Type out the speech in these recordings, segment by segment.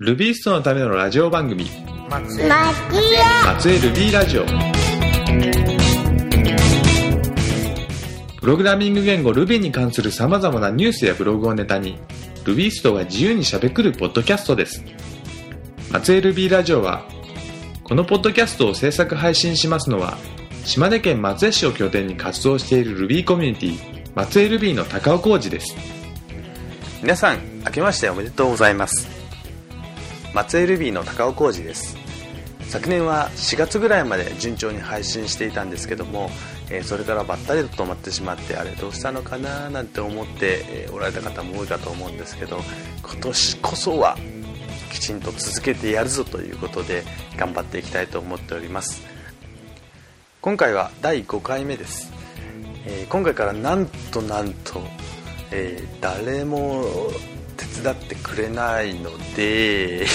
ルビーストのためのラジオ番組。松江。松江ルビーラジオ。プログラミング言語ルビーに関する様々なニュースやブログをネタにルビーストが自由にしゃべくるポッドキャストです。松江ルビーラジオはこのポッドキャストを制作配信しますのは島根県松江市を拠点に活動しているルビーコミュニティ松江ルビーの高尾浩二です。皆さん明けましておめでとうございます松江ルビーの高尾浩二です。昨年は4月ぐらいまで順調に配信していたんですけども、えそれからばったりと止まってしまってあれどうしたのかななんて思って、おられた方も多いかと思うんですけど今年こそはきちんと続けてやるぞということで頑張っていきたいと思っております。今回は第5回目です、え今回からなんとなんと、えー誰も手伝ってくれないので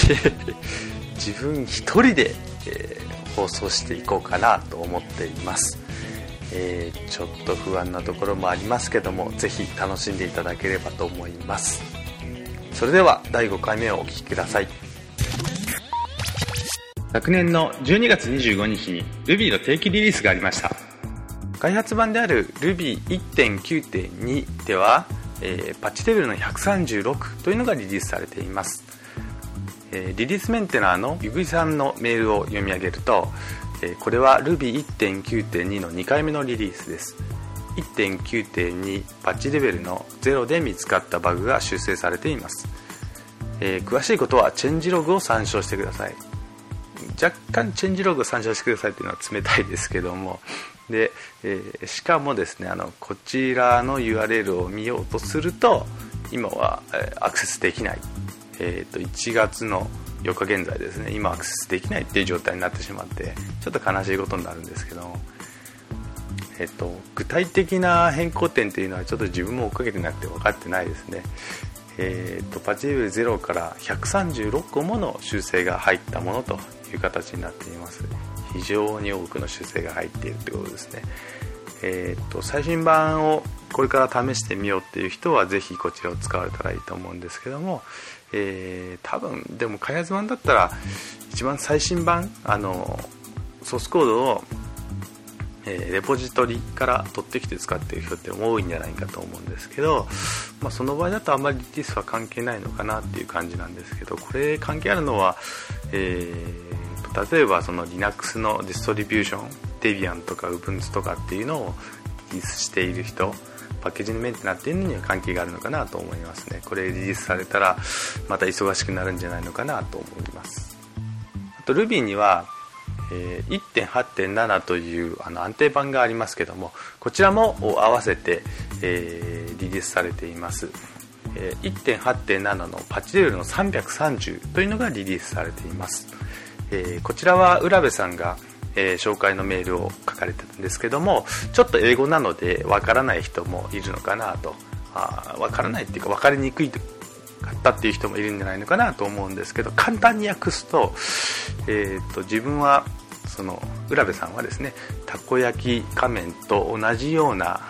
自分一人で、えー放送していこうかなと思っています、えーちょっと不安なところもありますけどもぜひ楽しんでいただければと思います。それでは第5回目をお聴きください。昨年の12月25日に Ruby の定期リリースがありました。開発版である Ruby1.9.2 では、えーパッチレベルの136というのがリリースされています、えーリリースメンテナーのゆぐいさんのメールを読み上げると、えーこれは Ruby1.9.2 の2回目のリリースです。1.9.2パッチレベルの0で見つかったバグが修正されています、え詳しいことはチェンジログを参照してください若干チェンジログを参照してくださいというのは冷たいですけどもで、えーしかもですねあのこちらの URL を見ようとすると今は、えーアクセスできない、えー、と1月の4日現在ですね。今アクセスできないっていう状態になってしまってちょっと悲しいことになるんですけどえっと、具体的な変更点というのはちょっと自分も追っかけてなくて分かってないですね、えっとパチレベル0から136個もの修正が入ったものという形になっています。非常に多くの修正が入っているということですね。えっと最新版をこれから試してみようっていう人はぜひこちらを使われたらいいと思うんですけども、えー多分でも開発版だったら一番最新版あのソースコードをえレポジトリから取ってきて使っている人って多いんじゃないかと思うんですけど、まあ、その場合だとあんまりリリースは関係ないのかなっていう感じなんですけどこれ関係あるのは、えー例えばその Linux のディストリビューション Debian とか Ubuntu とかっていうのをリリースしている人パッケージのメンテナーっていうのには関係があるのかなと思いますね。これリリースされたらまた忙しくなるんじゃないのかなと思います。あと Ruby には1.8.7というあの安定版がありますけどもこちらも合わせて、えリリースされています、1.8.7のパッチレベルの330というのがリリースされています、えーこちらは浦部さんが、えー紹介のメールを書かれてたんですけどもちょっと英語なのでわからない人もいるのかなとあーわからないっていうか分かりにくいとかったっていう人もいるんじゃないのかなと思うんですけど簡単に訳すと,、えー、と自分はその浦部さんはですねたこ焼き仮面と同じような、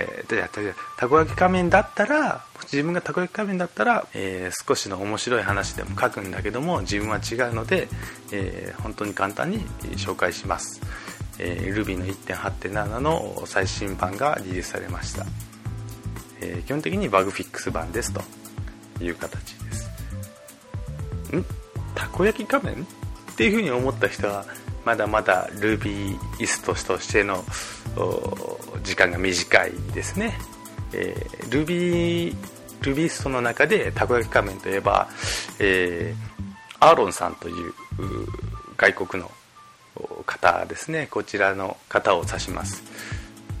えーたこ焼き仮面だったら自分がたこ焼き仮面だったら、えー少しの面白い話でも書くんだけども自分は違うので、えー本当に簡単に紹介します、えー Ruby の1.8.7の最新版がリリースされました。えー基本的にバグフィックス版ですという形です。ん？たこ焼き仮面？っていうふうに思った人はまだまだ Rubyist としての時間が短いですね、えー Ruby Rubyist の中でたこ焼き仮面といえば、えーアーロンさんという外国の方ですね。こちらの方を指します。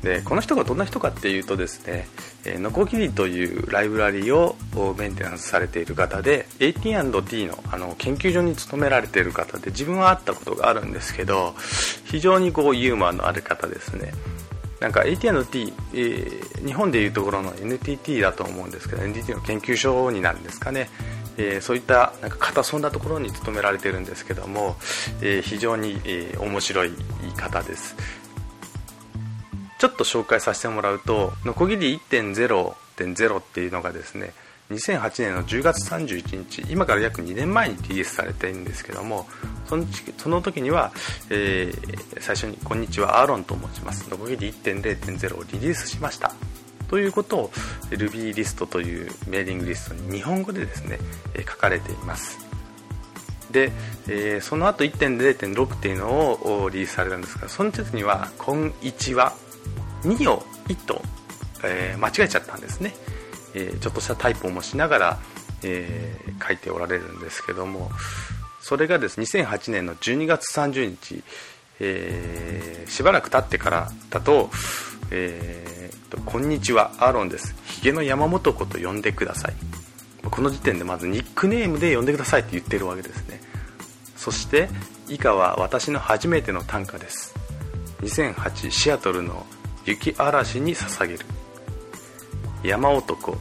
でこの人がどんな人かっていうとですねえーノコギリというライブラリをメンテナンスされている方で AT&T のあの研究所に勤められている方で自分は会ったことがあるんですけど非常にこうユーモアのある方ですね。なんか AT&T、えー日本でいうところの NTT だと思うんですけど NTT の研究所になるんですかね、えーそういったなんか堅そうなところに勤められてるんですけども、えー非常に、え面白い方です。ちょっと紹介させてもらうとノコギリ1.0.0っていうのがですね2008年の10月31日今から約2年前にリリースされてるんですけどもそのその時には、えー、最初に「こんにちはアーロンと申します」ノコギリ1.0.0をリリースしました。ということを Ruby リストというメーリングリストに日本語でですねえ書かれています。で、えー、その後1.0.6っていうのをリリースされたんですがその時には「こんにちは」2を1と、えー、間違えちゃったんですね、えー、ちょっとしたタイプもしながら、えー、書いておられるんですけども。それがですね2008年の12月30日、え、しばらく経ってからだと「えーと、こんにちはアーロンです。ひげの山本子と呼んでください」この時点でまずニックネームで呼んでくださいって言ってるわけですね。そして以下は私の初めての短歌です。2008シアトルの雪嵐に捧げる。山男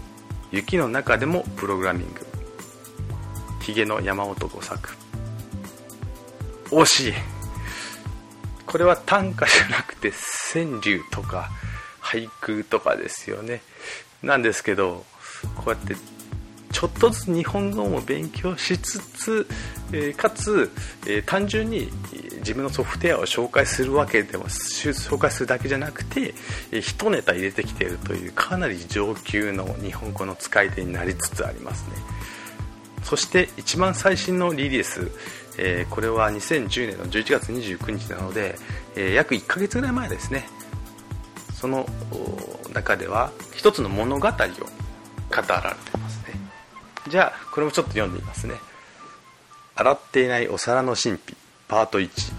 雪の中でもプログラミング。ヒゲの山男作。惜しい。これは短歌じゃなくて川柳とか俳句とかですよね。なんですけどこうやってちょっとずつ日本語も勉強しつつ、えー、かつ、えー、単純に自分のソフトウェアを紹介するわけでも紹介するだけじゃなくて、一ネタ入れてきているというかなり上級の日本語の使い手になりつつありますね。そして一番最新のリリース、えこれは2010年の11月29日なので、え約1ヶ月ぐらい前ですね。その中では一つの物語を語られてますね。じゃあこれもちょっと読んでみますね。洗っていないお皿の神秘パート1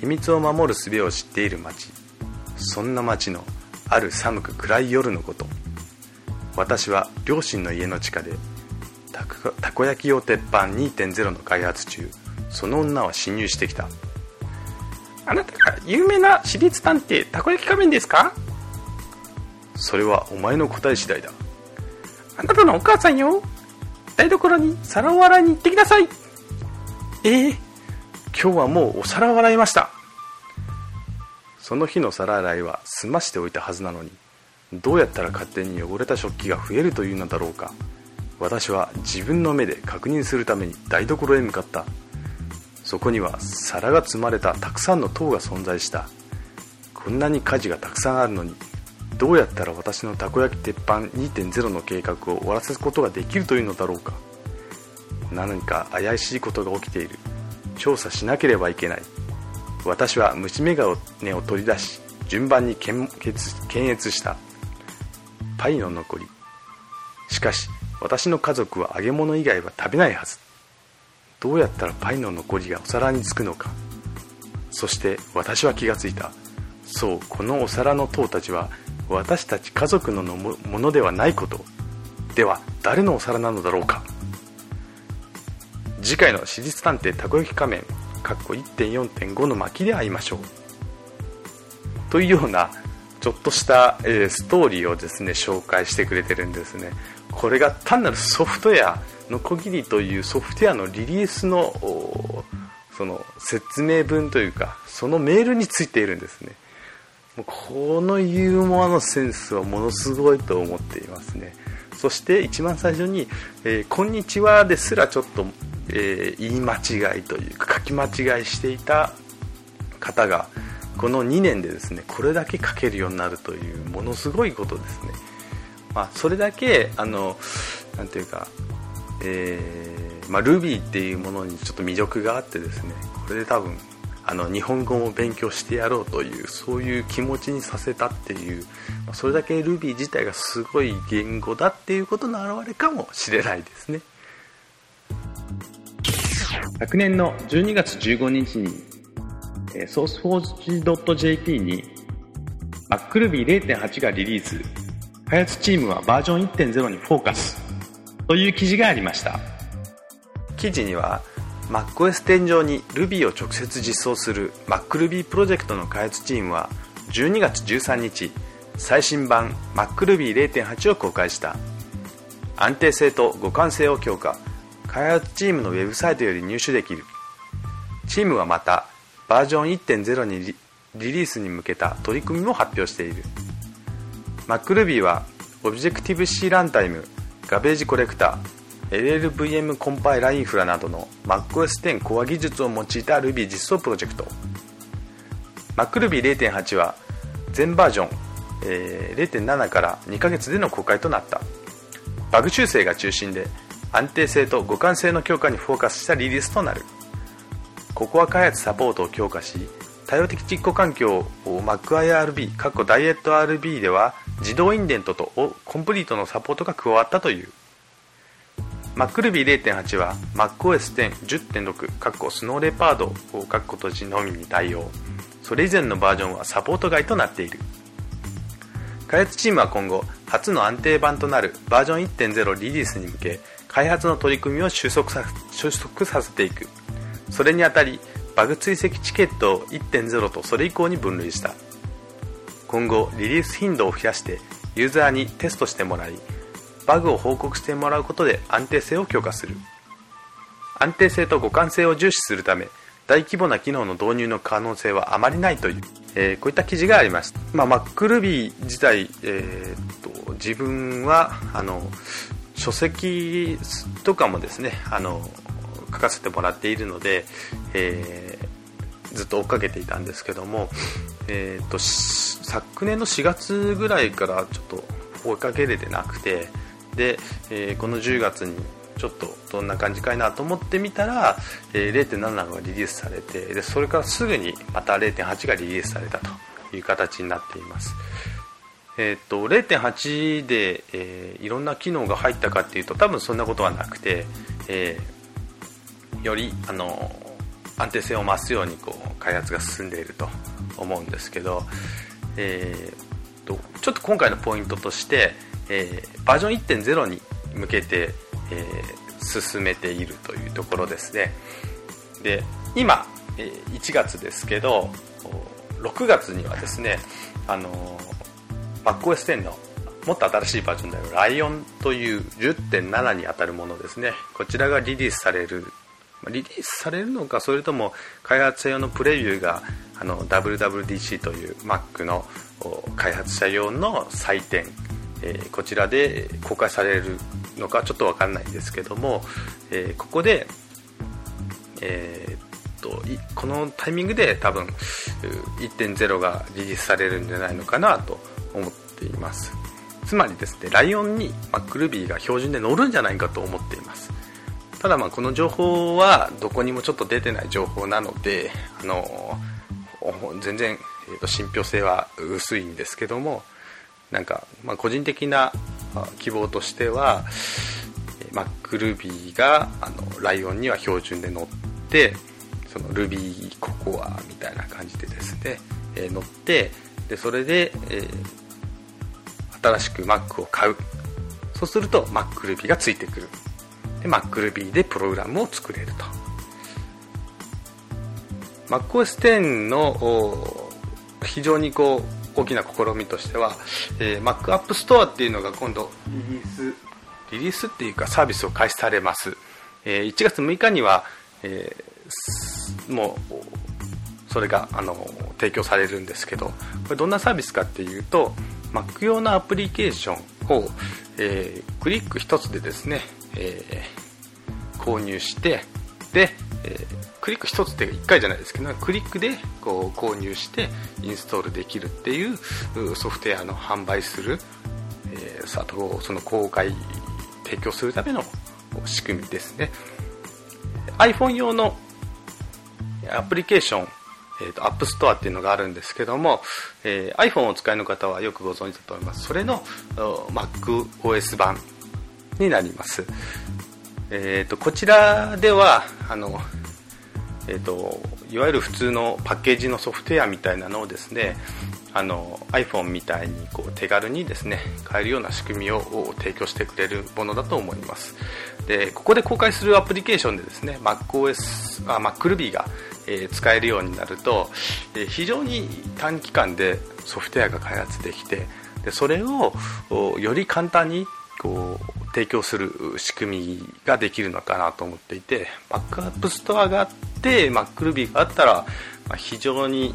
秘密を守る術を知っている町。そんな町のある寒く暗い夜のこと。私は両親の家の地下でたこ焼き用鉄板2.0の開発中。その女は侵入してきた。あなたが有名な私立探偵たこ焼き仮面ですか？それはお前の答え次第だ。あなたのお母さんよ。台所に皿を洗いに行ってきなさい。ええ。ー、今日はもうお皿を洗いました。その日の皿洗いは済ましておいたはずなのにどうやったら勝手に汚れた食器が増えるというのだろうか。私は自分の目で確認するために台所へ向かった。そこには皿が積まれたたくさんの塔が存在した。こんなに火事がたくさんあるのにどうやったら私のたこ焼き鉄板2.0の計画を終わらせることができるというのだろうか。何か怪しいことが起きている。調査しなければいけない。私は虫眼鏡を取り出し順番に検閲した。パイの残り。しかし私の家族は揚げ物以外は食べないはず。どうやったらパイの残りがお皿につくのか。そして私は気がついた。そうこのお皿の塔たちは私たち家族のものではないこと。では誰のお皿なのだろうか。次回の私立探偵たこ焼き仮面かっこ1.4.5の巻で会いましょう。というようなちょっとした、え、ストーリーをですね紹介してくれてるんですね。これが単なるソフトウェアのこぎりというソフトウェアのリリースのその説明文というかそのメールについているんですね。このユーモアのセンスはものすごいと思っていますね。そして一番最初に「えー、こんにちは」ですらちょっと、えー、言い間違いというか書き間違いしていた方がこの2年でですねこれだけ書けるようになるというものすごいことですね。まあ、それだけあのなていうか、えーまあ、Ruby っていうものにちょっと魅力があってですねこれで多分あの日本語も勉強してやろうというそういう気持ちにさせたっていうそれだけ Ruby 自体がすごい言語だっていうことの表れかもしれないですね。昨年の12月15日に SourceForge.jp に MacRuby0.8 がリリース開発チームはバージョン1.0にフォーカス。という記事がありました。記事には MacOS 天井に Ruby を直接実装する MacRuby プロジェクトの開発チームは12月13日最新版 MacRuby0.8 を公開した。安定性と互換性を強化。開発チームのウェブサイトより入手できる。チームはまたバージョン1.0にリリースに向けた取り組みも発表している。MacRuby は Objective-C ランタイムガベージコレクター LLVM コンパイラインフラなどの MacOS10 コア技術を用いた Ruby 実装プロジェクト。MacRuby0.8 は全バージョン、えー、0.7から2ヶ月での公開となった。バグ修正が中心で安定性と互換性の強化にフォーカスしたリリースとなる。ココア開発サポートを強化し多様的実行環境を MacIRB 過去ダイエット RB では自動インデントとコンプリートのサポートが加わったという。MacRuby0.8 は MacOS10.10.6 過去スノーレパードを書くこと時のみに対応。それ以前のバージョンはサポート外となっている。開発チームは今後初の安定版となるバージョン1.0リリースに向け開発の取り組みを収束さ収束させていく。それにあたりバグ追跡チケットを1.0とそれ以降に分類した。今後リリース頻度を増やしてユーザーにテストしてもらいバグを報告してもらうことで安定性を強化する。安定性と互換性を重視するため大規模な機能の導入の可能性はあまりないという、えー、こういった記事がありました、まあ、MacRuby 自体、えー、と自分はあの書籍とかもですねあの書かせてもらっているので、えー、ずっと追っかけていたんですけども、えーと、昨年の4月ぐらいからちょっと追いかけれてなくてで、えー、この10月にちょっとどんな感じかいなと思ってみたら、えー、0.7がリリースされてでそれからすぐにまた0.8がリリースされたという形になっています。えーと、0.8で、えー、いろんな機能が入ったかっていうと多分そんなことはなくて、えー、よりあの安定性を増すようにこう開発が進んでいると思うんですけど、えーと、ちょっと今回のポイントとして、えー、バージョン1.0に向けて、え進めているというところですね。で今、え1月ですけど6月にはですねあの MacOS10 のもっと新しいバージョンであるライオンという10.7に当たるものですね。こちらがリリースされる。リリースされるのかそれとも開発者用のプレビューがあの WWDC という Mac の開発者用の祭典、えー、こちらで公開されるのかちょっと分かんないんですけども、えー、ここで、えー、っとこのタイミングで多分1.0がリリースされるんじゃないのかなと思っています。つまりですねライオンに MacRuby が標準で乗るんじゃないかと思っています。ただまあこの情報はどこにもちょっと出てない情報なのであの全然、えー、と信憑性は薄いんですけどもなんか、まあ、個人的な希望としては MacRuby があのライオンには標準で乗ってその Ruby ココアみたいな感じでですね、えー、乗ってでそれで、えー新しく Mac を買う。そうすると MacRuby がついてくる。で MacRuby でプログラムを作れると。MacOS10 の非常にこう大きな試みとしては、えー、Mac App Store っていうのが今度リリース。リリースっていうかサービスを開始されます、えー、1月6日には、えー、もうそれがあの提供されるんですけどこれどんなサービスかっていうと Mac 用のアプリケーションを、えー、クリック1つでですね、えー、購入してで、えー、クリック1つって1回じゃないですけどクリックでこう購入してインストールできるっていうソフトウェアの販売する、えー、とその公開提供するための仕組みですね。iPhone 用のアプリケーションえーと、App Store っていうのがあるんですけども、えー、iPhone をお使いの方はよくご存知だと思います。それの MacOS 版になります、えーと、こちらではあの、えーと、いわゆる普通のパッケージのソフトウェアみたいなのをですねあの iPhone みたいにこう手軽にですね買えるような仕組みを提供してくれるものだと思います。でここで公開するアプリケーションでですね MacOS あ MacRuby がえ使えるようになると、え非常に短期間でソフトウェアが開発できてでそれをより簡単にこう提供する仕組みができるのかなと思っていて MacApp Store があって MacRuby があったら、ま非常に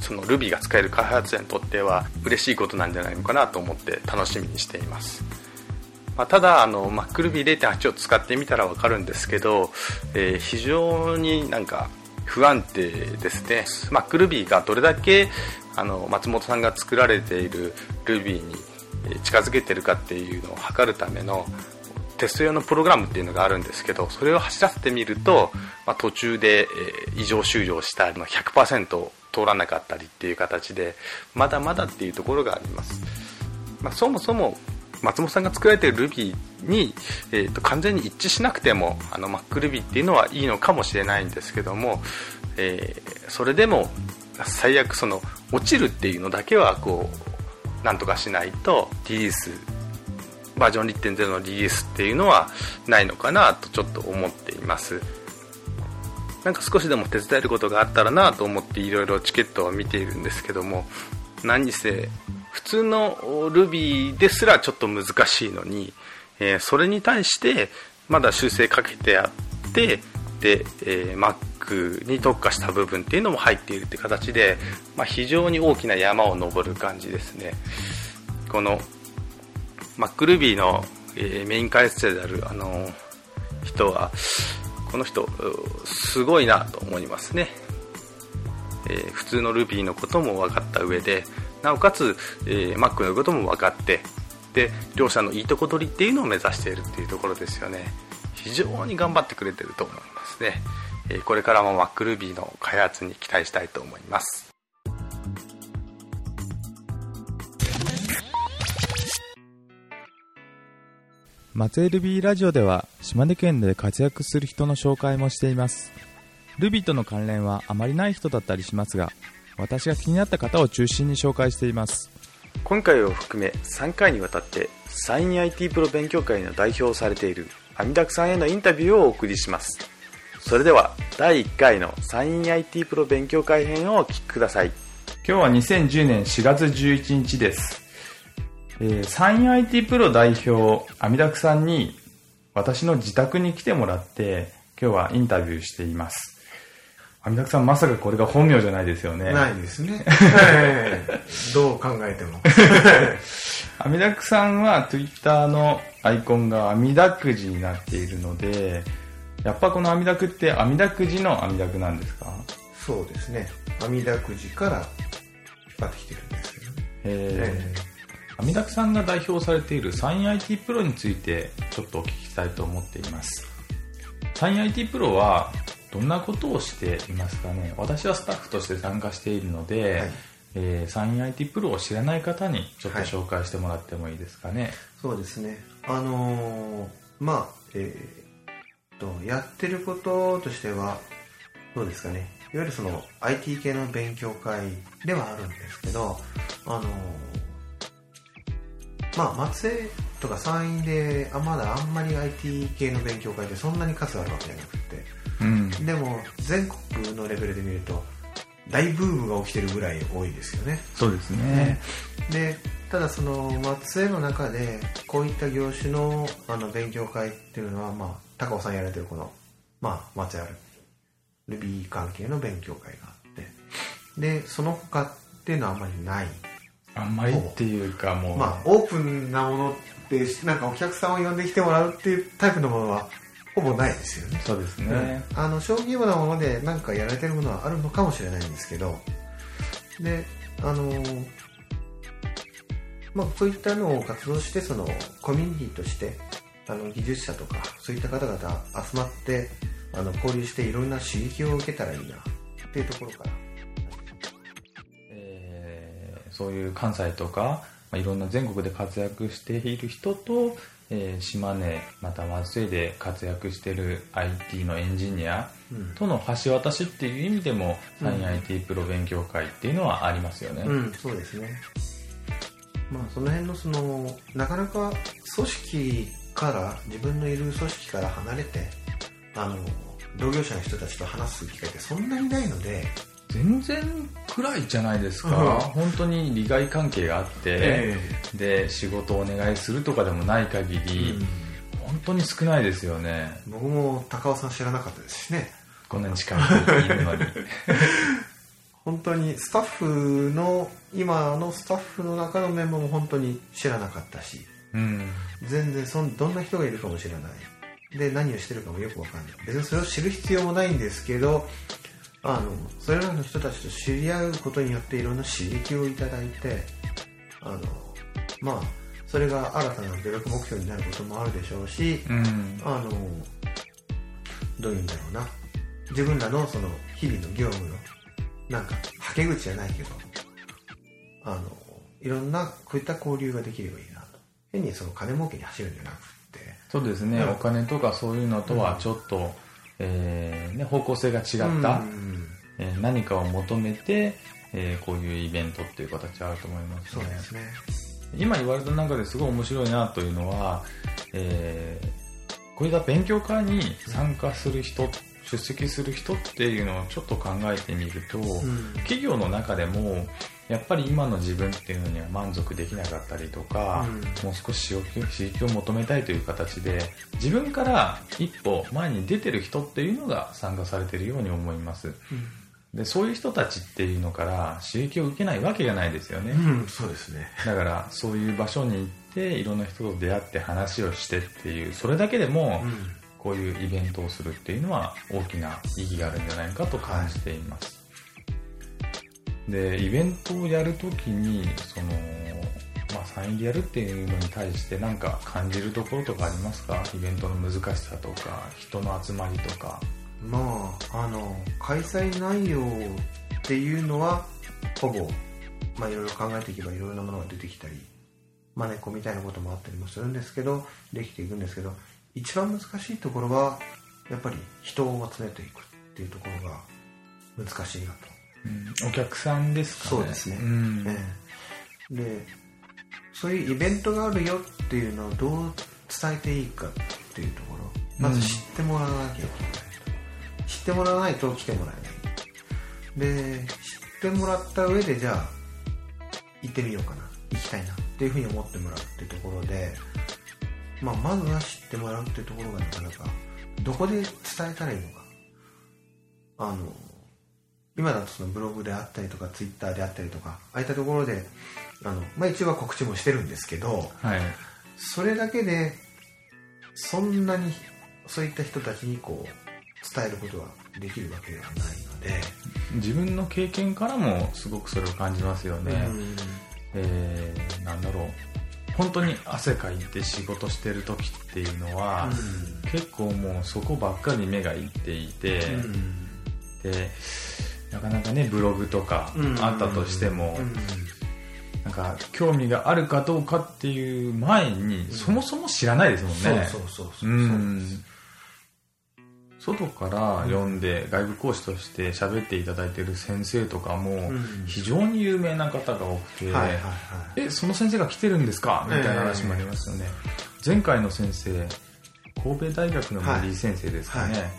その Ruby が使える開発者にとっては嬉しいことなんじゃないのかなと思って楽しみにしています。まあ、ただあの MacRuby0.8 を使ってみたら分かるんですけど、えー、非常になんか不安定ですね。MacRuby がどれだけあの松本さんが作られている Ruby に近づけてるかっていうのを測るためのテスト用のプログラムっていうのがあるんですけどそれを走らせてみると、まあ、途中で、え異常終了したり100%通らなかったりっていう形でまだまだっていうところがあります、まあ、そもそも松本さんが作られている Ruby に、えーと、完全に一致しなくてもあの MacRuby っていうのはいいのかもしれないんですけども、えー、それでも最悪その落ちるっていうのだけはこうなんとかしないとリリースバージョン1.0のリリースっていうのはないのかなとちょっと思っています。なんか少しでも手伝えることがあったらなと思っていろいろチケットを見ているんですけども何せ通の Ruby ですらちょっと難しいのに、えー、それに対してまだ修正かけてあってで、えー、Mac に特化した部分っていうのも入っているって形で、まあ、非常に大きな山を登る感じですね。この MacRuby の、えー、メイン開発者であるあの人はこの人すごいなと思いますね、えー、普通の Ruby のことも分かった上でなおかつ、えー、Mac のことも分かってで両者のいいとこ取りっていうのを目指しているっていうところですよね。非常に頑張ってくれてると思いますね、えー、これからも MacRuby の開発に期待したいと思います。松江ルビーラジオでは島根県で活躍する人の紹介もしています。ルビーとの関連はあまりない人だったりしますが私が気になった方を中心に紹介しています。今回を含め3回にわたってサイン IT プロ勉強会の代表をされている阿弥陀さんへのインタビューをお送りします。それでは第1回のサイン IT プロ勉強会編をお聞きください。今日は2010年4月11日です。えー、サイン IT プロ代表阿弥陀さんに私の自宅に来てもらって今日はインタビューしています阿弥陀さんまさかこれが本名じゃないですよね。ないですね。どう考えても。阿弥陀さんは Twitter のアイコンが阿弥陀くじになっているのでやっぱこの阿弥陀くって阿弥陀くじの阿弥陀くなんですか？そうですね。阿弥陀くじから引っ張ってきてるんですけどね。へ阿弥陀さんが代表されているサイン IT プロについてちょっとお聞きしたいと思っています。サイン IT プロはどんなことをしていますかね。私はスタッフとして参加しているので、はい、えー、サイン IT プロを知らない方にちょっと紹介してもらってもいいですかね、はい、そうですね。あのー、まあえー、とやってることとしてはどうですかね。いわゆるその IT 系の勉強会ではあるんですけどあのー、まあ松江とか山陰であまだあんまり IT 系の勉強会でそんなに数あるわけじゃなくてうん、でも全国のレベルで見ると大ブームが起きてるぐらい多いですよね。そうですね、でただその松江の中でこういった業種のあの勉強会っていうのは、まあ、高尾さんやられてるこの、まあ、松江ある Ruby 関係の勉強会があって。でその他っていうのはあんまりない。あんまりっていうかもう。まあオープンなものってなんかお客さんを呼んできてもらうっていうタイプのものはほぼないですよね。そうですね、うん、あの小規模なもので何かやられてるものはあるのかもしれないんですけど。であのまあそういったのを活動してそのコミュニティとしてあの技術者とかそういった方々集まってあの交流していろんな刺激を受けたらいいなっていうところから、えー、そういう関西とか、まあ、いろんな全国で活躍している人とえー、島根また松江で活躍してる IT のエンジニアとの橋渡しっていう意味でも、うん、サイン IT プロ勉強会っていうのはありますよね、うん、そうですね。まあその辺のそのなかなか組織から自分のいる組織から離れてあの同業者の人たちと話す機会ってそんなにないので全然暗いじゃないですか、うん、本当に利害関係があって、えー、で仕事をお願いするとかでもない限り、うん、本当に少ないですよね。僕も高尾さん知らなかったですしね。こんなに近くにいるのに。本当にスタッフの今のスタッフの中のメンバーも本当に知らなかったし、うん。全然そんどんな人がいるかもしれない。で何をしてるかもよくわかんない。別にそれを知る必要もないんですけどあのそれらの人たちと知り合うことによっていろんな刺激をいただいてあのまあそれが新たな努力目標になることもあるでしょうしうん。あのどういうんだろうな。自分らのその日々の業務のなんかはけ口じゃないけどあのいろんなこういった交流ができればいいな。と変にその金儲けに走るんじゃなくて。そうですね、うんお金とかそういうのとはちょっと、えーね、方向性が違った、うん。えー何かを求めて、えーこういうイベントっていう形あると思いますね。そうですね。今言われた中ですごい面白いなというのは、えーこういった勉強会に参加する人出席する人っていうのをちょっと考えてみると、うん。企業の中でもやっぱり今の自分っていうのには満足できなかったりとか、うん。もう少し刺激を求めたいという形で自分から一歩前に出てる人っていうのが参加されているように思います。でそういう人たちっていうのから刺激を受けないわけがないですよね、うん、そうですね。だからそういう場所に行っていろんな人と出会って話をしてっていうそれだけでも、うん。こういうイベントをするっていうのは大きな意義があるんじゃないかと感じています、でイベントをやるときにその、まあ、サインでやるっていうのに対して何か感じるところとかありますか？イベントの難しさとか人の集まりとか。まああの開催内容っていうのはほぼまあいろいろ考えていけばいろいろなものが出てきたりまねっこみたいなこともあったりもするんですけどできていくんですけど一番難しいところはやっぱり人を集めていくっていうところが難しいなと。お客さんですかね。そうですね。うん。ええ。でそういうイベントがあるよっていうのをどう伝えていいかっていうところ。まず知ってもらわなきゃいけないと、知ってもらわないと来てもらえない。で知ってもらった上でじゃあ行ってみようかな。行きたいなっていうふうに思ってもらうっていうところで、まあ、まずは知ってもらうっていうところがなかなかどこで伝えたらいいのか。あの今だとそのブログであったりとかツイッターであったりとかああいったところであの、まあ、一応は告知もしてるんですけどはい。それだけでそんなにそういった人たちにこう伝えることができるわけではないので、自分の経験からもすごくそれを感じますよね、うん。えーなんだろう。本当に汗かいて仕事してる時っていうのは、結構もうそこばっかり目がいっていて、でなかなかね。ブログとかうん。あったとしても、うん。なんか興味があるかどうかっていう前に、そもそも知らないですもんね。そうそうそうそうう。ん。外から読んで外部講師として喋っていただいてる先生とかもん。非常に有名な方が多くて、えその先生が来てるんですか？みたいな話もありますよね、前回の先生神戸大学の森井先生ですかね、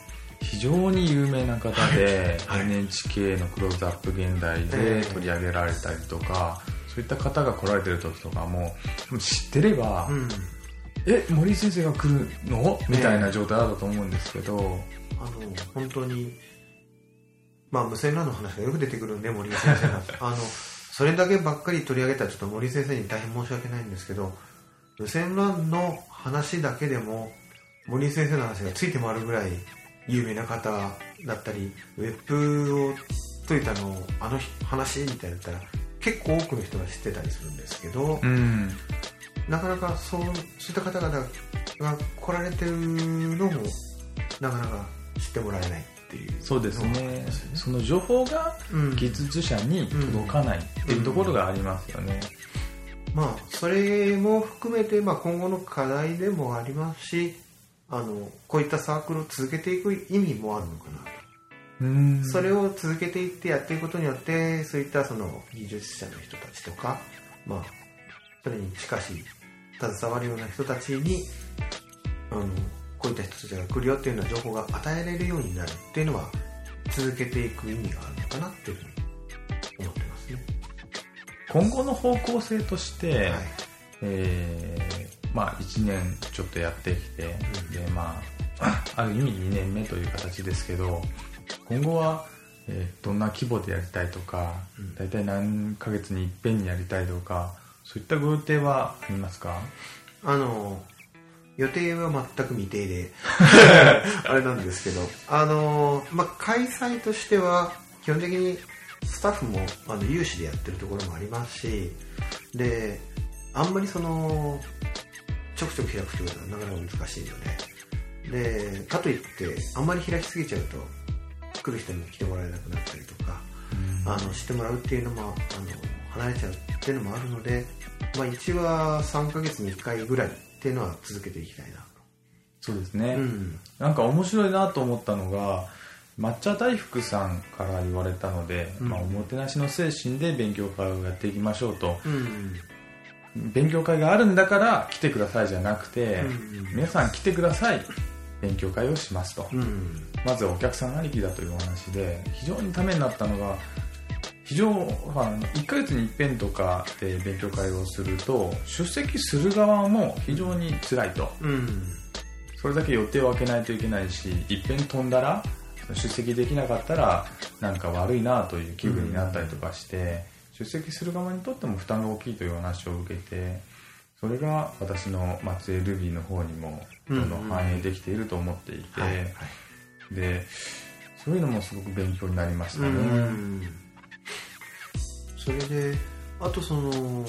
非常に有名な方で、はい。はい。NHK の「クローズアップ現代」で取り上げられたりとか、そういった方が来られてる時とかも知ってれば、うん。え森井先生が来るの？みたいな状態だったと思うんですけど、あの本当にまあ無線 LAN の話がよく出てくるんで森井先生が。あのそれだけばっかり取り上げたらちょっと森井先生に大変申し訳ないんですけど無線 LAN の話だけでも森井先生の話がついて回るぐらい有名な方だったりウェブを解いたのあの話みたいなったら結構多くの人が知ってたりするんですけど、うんなかなかそうそういった方々が来られてるのもなかなか知ってもらえないっていうそうですね。その情報がうん技術者に届かないっていうところがありますよね、まあそれも含めて、まあ、今後の課題でもありますしあのこういったサークルを続けていく意味もあるのかなと、うん。それを続けていってやっていくことによってそういったその技術者の人たちとか、まあ、それに近しい携わるような人たちにあのこういった人たちが来るよっていうような情報が与えられるようになるっていうのは続けていく意味があるのかなっていうふうに思ってますね。今後の方向性として、はい。えーまあ1年ちょっとやってきて、でまあある意味2年目という形ですけど今後は、えーどんな規模でやりたいとか、うん大体何ヶ月に一遍にやりたいとかそういったご予定はありますか？あの予定は全く未定で あれなんですけどあの、まあ、開催としては基本的にスタッフもあの有志でやってるところもありますしであんまりそのちょくちょく開くというのはなかなか難しいのででかといってあんまり開きすぎちゃうと来る人に来てもらえなくなったりとか、あのしてもらうっていうのもあの離れちゃうっていうのもあるので、まあ、1は3ヶ月に1回ぐらいっていうのは続けていきたいなそうですね、うん。なんか面白いなと思ったのが抹茶大福さんから言われたので、うん。まあ、おもてなしの精神で勉強会をやっていきましょうと。うん勉強会があるんだから来てくださいじゃなくて、うん。皆さん来てください。勉強会をしますと、うん。まずお客さんありきだというお話で非常にためになったのが非常、まあ、1ヶ月に一遍とかで勉強会をすると出席する側も非常に辛いと。うん。それだけ予定を空けないといけないしいっぺん飛んだら出席できなかったらなんか悪いなという気分になったりとかして、出席する側にとっても負担が大きいという話を受けてそれが私の松江ルビーの方にもどんどん反映できていると思っていて、はいはい。でそういうのもすごく勉強になりましたね。うん。それであとその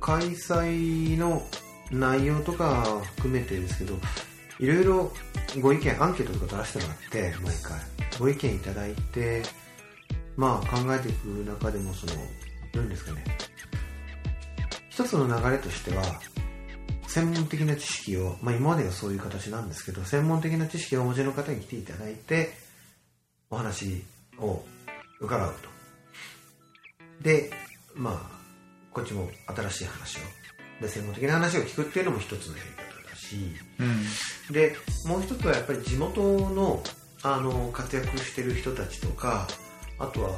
開催の内容とか含めてですけどいろいろご意見アンケートとか出してもらって毎回。ご意見いただいてまあ考えていく中でもその何ですかね。一つの流れとしては専門的な知識を、まあ、今まではそういう形なんですけど専門的な知識をお持ちの方に来ていただいてお話を伺うと。でまあこっちも新しい話を。で専門的な話を聞くっていうのも一つのやり方だし。うん。でもう一つはやっぱり地元のあの活躍してる人たちとかあとは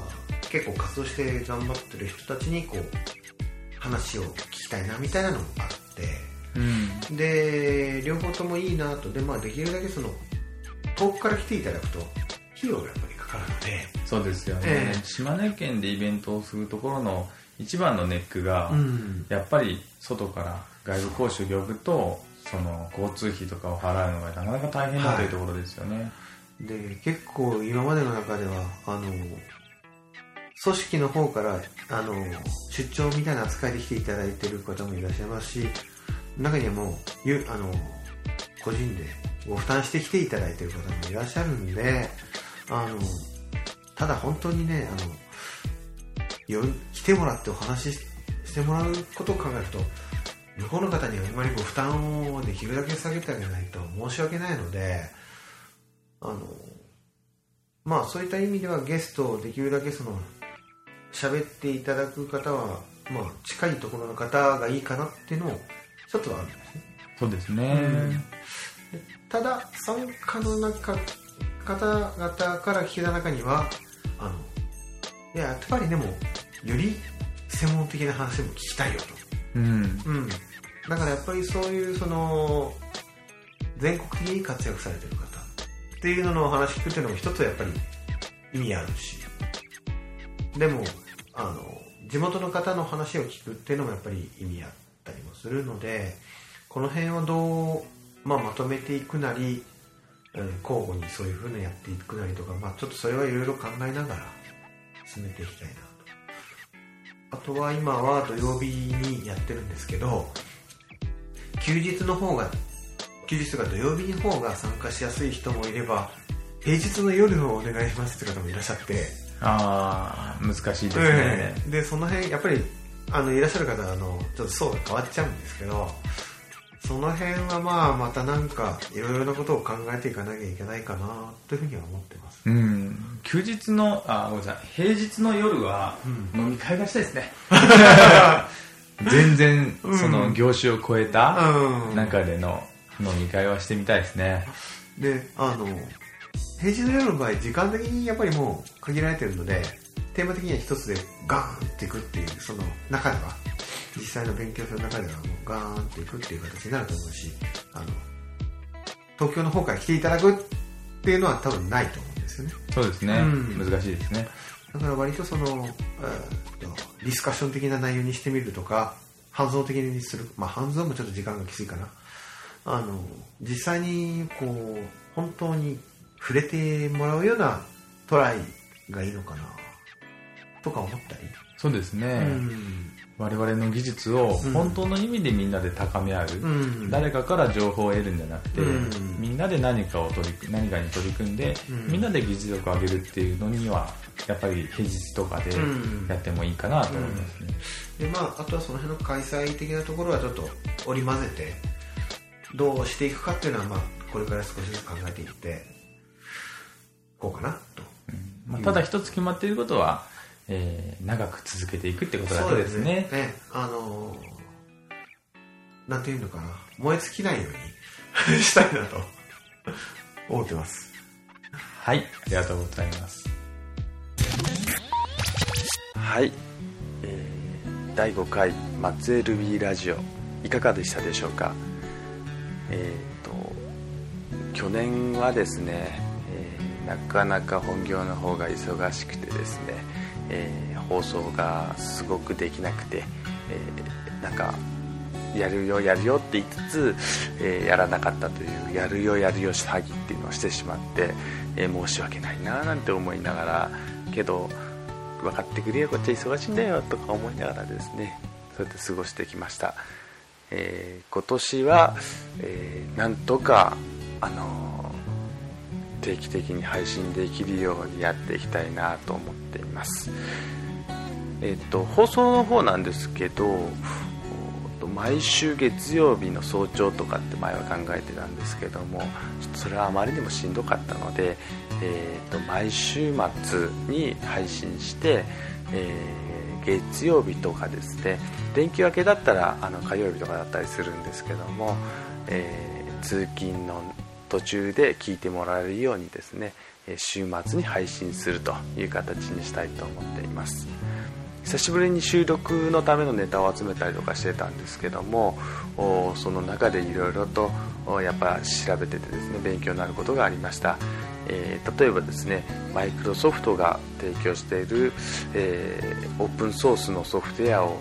結構活動して頑張ってる人たちにこう話を聞きたいなみたいなのもあってうん。で両方ともいいなとで、まあ、できるだけその遠くから来ていただくと費用がやっぱりかかるので。そうですよね、ええ。島根県でイベントをするところの一番のネックが、うん。やっぱり外から外部講習呼ぶとその交通費とかを払うのがなかなか大変だというところですよね、で結構今までの中ではあの組織の方からあの出張みたいな扱いで来ていただいてる方もいらっしゃいますし中にはもうゆあの個人でご負担して来ていただいてる方もいらっしゃるんであのただ本当にねあのよ来てもらってお話ししてもらうことを考えると向こうの方にはあまりご負担をできるだけ下げてあげないと申し訳ないのであのまあそういった意味ではゲストをできるだけその喋っていただく方はまあ近いところの方がいいかなっていうのも一つはあるんですね。そうですね、ただ参加の中方々から聞いた中にはあのいややっぱりでもより専門的な話も聞きたいよと。うん。うん、だからやっぱりそういうその全国的に活躍されてる方っていうののお話聞くっていうのも一つはやっぱり意味あるし。でもあの地元の方の話を聞くっていうのもやっぱり意味あったりもするのでこの辺をどう、まあ、まとめていくなり、うん交互にそういうふうにやっていくなりとか、まあ、ちょっとそれはいろいろ考えながら進めていきたいなと。あとは今は土曜日にやってるんですけど休日の方が休日が土曜日の方が参加しやすい人もいれば平日の夜をお願いしますって方もいらっしゃって、ああ難しいですね、ええ。でその辺やっぱりあのいらっしゃる方はあのちょっと層が変わっちゃうんですけどその辺はまあまたなんかいろいろなことを考えていかなきゃいけないかなというふうには思ってます。うん。休日のあごめんなさい。平日の夜はう飲み会がしたいですね、全然うん。その業種を超えたうん。中での飲み会はしてみたいですね。であの平日の夜の場合時間的にやっぱりもう限られてるのでテーマ的には一つでガーンっていくっていうその中では実際の勉強する中ではもうガーンっていくっていう形になると思うしあの東京の方から来ていただくっていうのは多分ないと思うんですよね。そうですね、うん。難しいですね。だから割とその、えディスカッション的な内容にしてみるとか半蔵的にするまあ半蔵もちょっと時間がきついかな。あの実際にこう本当に触れてもらうようなトライがいいのかなとか思ったり、そうですね、うん。我々の技術をうん。本当の意味でみんなで高め合う、うん。誰かから情報を得るんじゃなくて、うん。みんなで何かを取り何かに取り組んで、うん。みんなで技術力を上げるっていうのにはやっぱり平日とかでうん。やってもいいかなと思いますね、でまあ、あとはその辺の開催的なところはちょっと織り交ぜてどうしていくかっていうのは、まあ、これから少しずつ考えていってこうかな。とまあ、ただ一つ決まっていることは、えー長く続けていくってことだけですね。そうね。あのーなんていうのかな。燃え尽きないように したいなと思ってます。はい。ありがとうございます。はい、えー第5回松江ルビーラジオいかがでしたでしょうか？えっ、と去年はですね、えーなかなか本業の方が忙しくてですね、えー放送がすごくできなくて、えーなんかやるよやるよって言いつつ、えーやらなかったというやるよやるよ詐欺っていうのをしてしまって、えー申し訳ないななんて思いながらけど分かってくれよこっちは忙しいんだよとか思いながらですねそうやって過ごしてきました、えー今年は、えーなんとかあのー定期的に配信できるようにやっていきたいなと思っています。えっと放送の方なんですけど毎週月曜日の早朝とかって前は考えてたんですけどもちょっとそれはあまりにもしんどかったので、えっと毎週末に配信して、えー月曜日とかですね連休明けだったらあの火曜日とかだったりするんですけども、えー通勤の途中で聞いてもらえるようにですね週末に配信するという形にしたいと思っています。久しぶりに収録のためのネタを集めたりとかしてたんですけどもその中でいろいろとやっぱ調べててですね勉強になることがありました、えー例えばですねマイクロソフトが提供している、えーオープンソースのソフトウェアを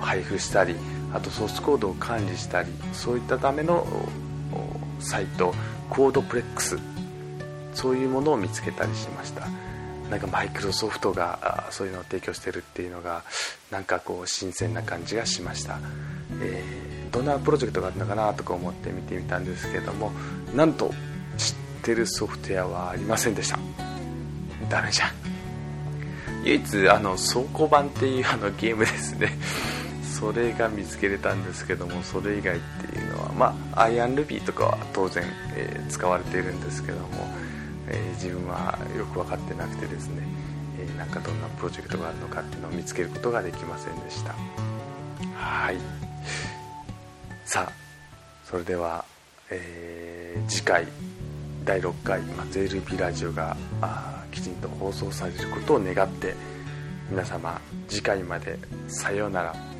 配布したりあとソースコードを管理したりそういったためのサイトコードプレックス。そういうものを見つけたりしました。なんかマイクロソフトがそういうのを提供してるっていうのがなんかこう新鮮な感じがしました、えーどんなプロジェクトがあるのかなとか思って見てみたんですけどもなんと知ってるソフトウェアはありませんでした。ダメじゃん。唯一あの倉庫版っていうあのゲームですね。それが見つけれたんですけどもそれ以外っていうのまあアイアンルビーとかは当然、えー使われているんですけども、えー自分はよく分かってなくてですね、えーなんかどんなプロジェクトがあるのかっていうのを見つけることができませんでした。はい。さあそれでは、え次回第6回松江ルビラジオがあーきちんと放送されることを願って皆様次回までさようなら。